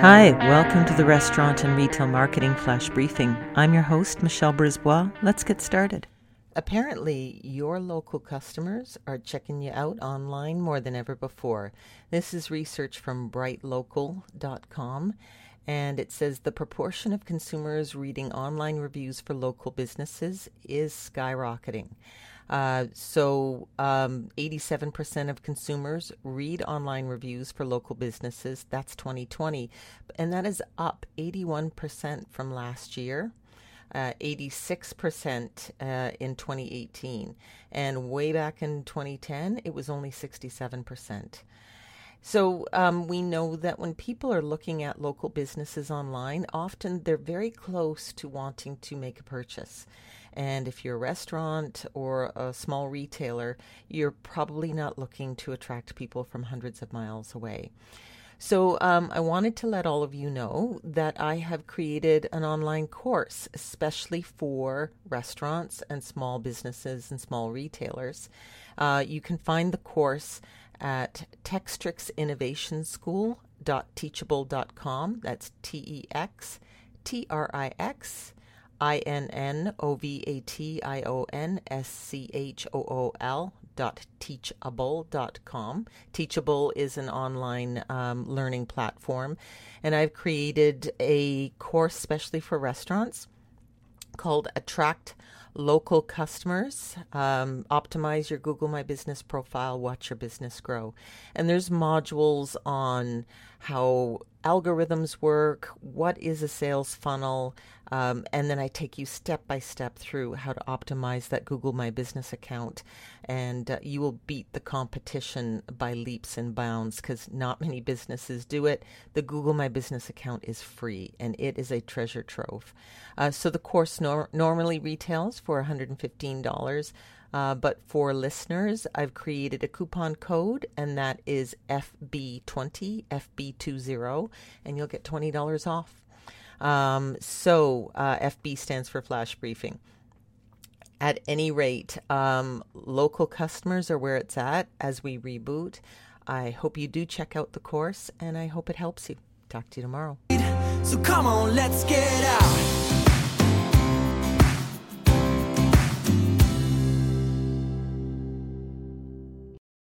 Hi, welcome to the Restaurant and Retail Marketing Flash Briefing. I'm your host, Michelle Brisbois. Let's get started. Apparently, your local customers are checking you out online more than ever before. This is research from brightlocal.com, and it says the proportion of consumers reading online reviews for local businesses is skyrocketing. Uh, so, um, 87% of consumers read online reviews for local businesses. That's 2020. And that is up 81% from last year. Uh, 86% uh, in 2018. And way back in 2010, it was only 67%. So um, we know that when people are looking at local businesses online, often they're very close to wanting to make a purchase. And if you're a restaurant or a small retailer, you're probably not looking to attract people from hundreds of miles away. So, um, I wanted to let all of you know that I have created an online course especially for restaurants and small businesses and small retailers. Uh, you can find the course at textrixinnovationschool.teachable.com. That's T E X T R I X I N N O V A T I O N S C H O O L dot teachable dot com. Teachable is an online um, learning platform, and I've created a course specially for restaurants called Attract Local Customers, um, Optimize Your Google My Business profile, Watch Your Business Grow. And there's modules on how algorithms work, what is a sales funnel, um, and then I take you step by step through how to optimize that Google My Business account. And uh, you will beat the competition by leaps and bounds because not many businesses do it. The Google My Business account is free and it is a treasure trove. Uh, so the course nor- normally retails for $115. Uh, but for listeners, I've created a coupon code, and that is FB20, FB20, and you'll get $20 off. Um, so uh, FB stands for Flash Briefing. At any rate, um, local customers are where it's at as we reboot. I hope you do check out the course, and I hope it helps you. Talk to you tomorrow. So come on, let's get out.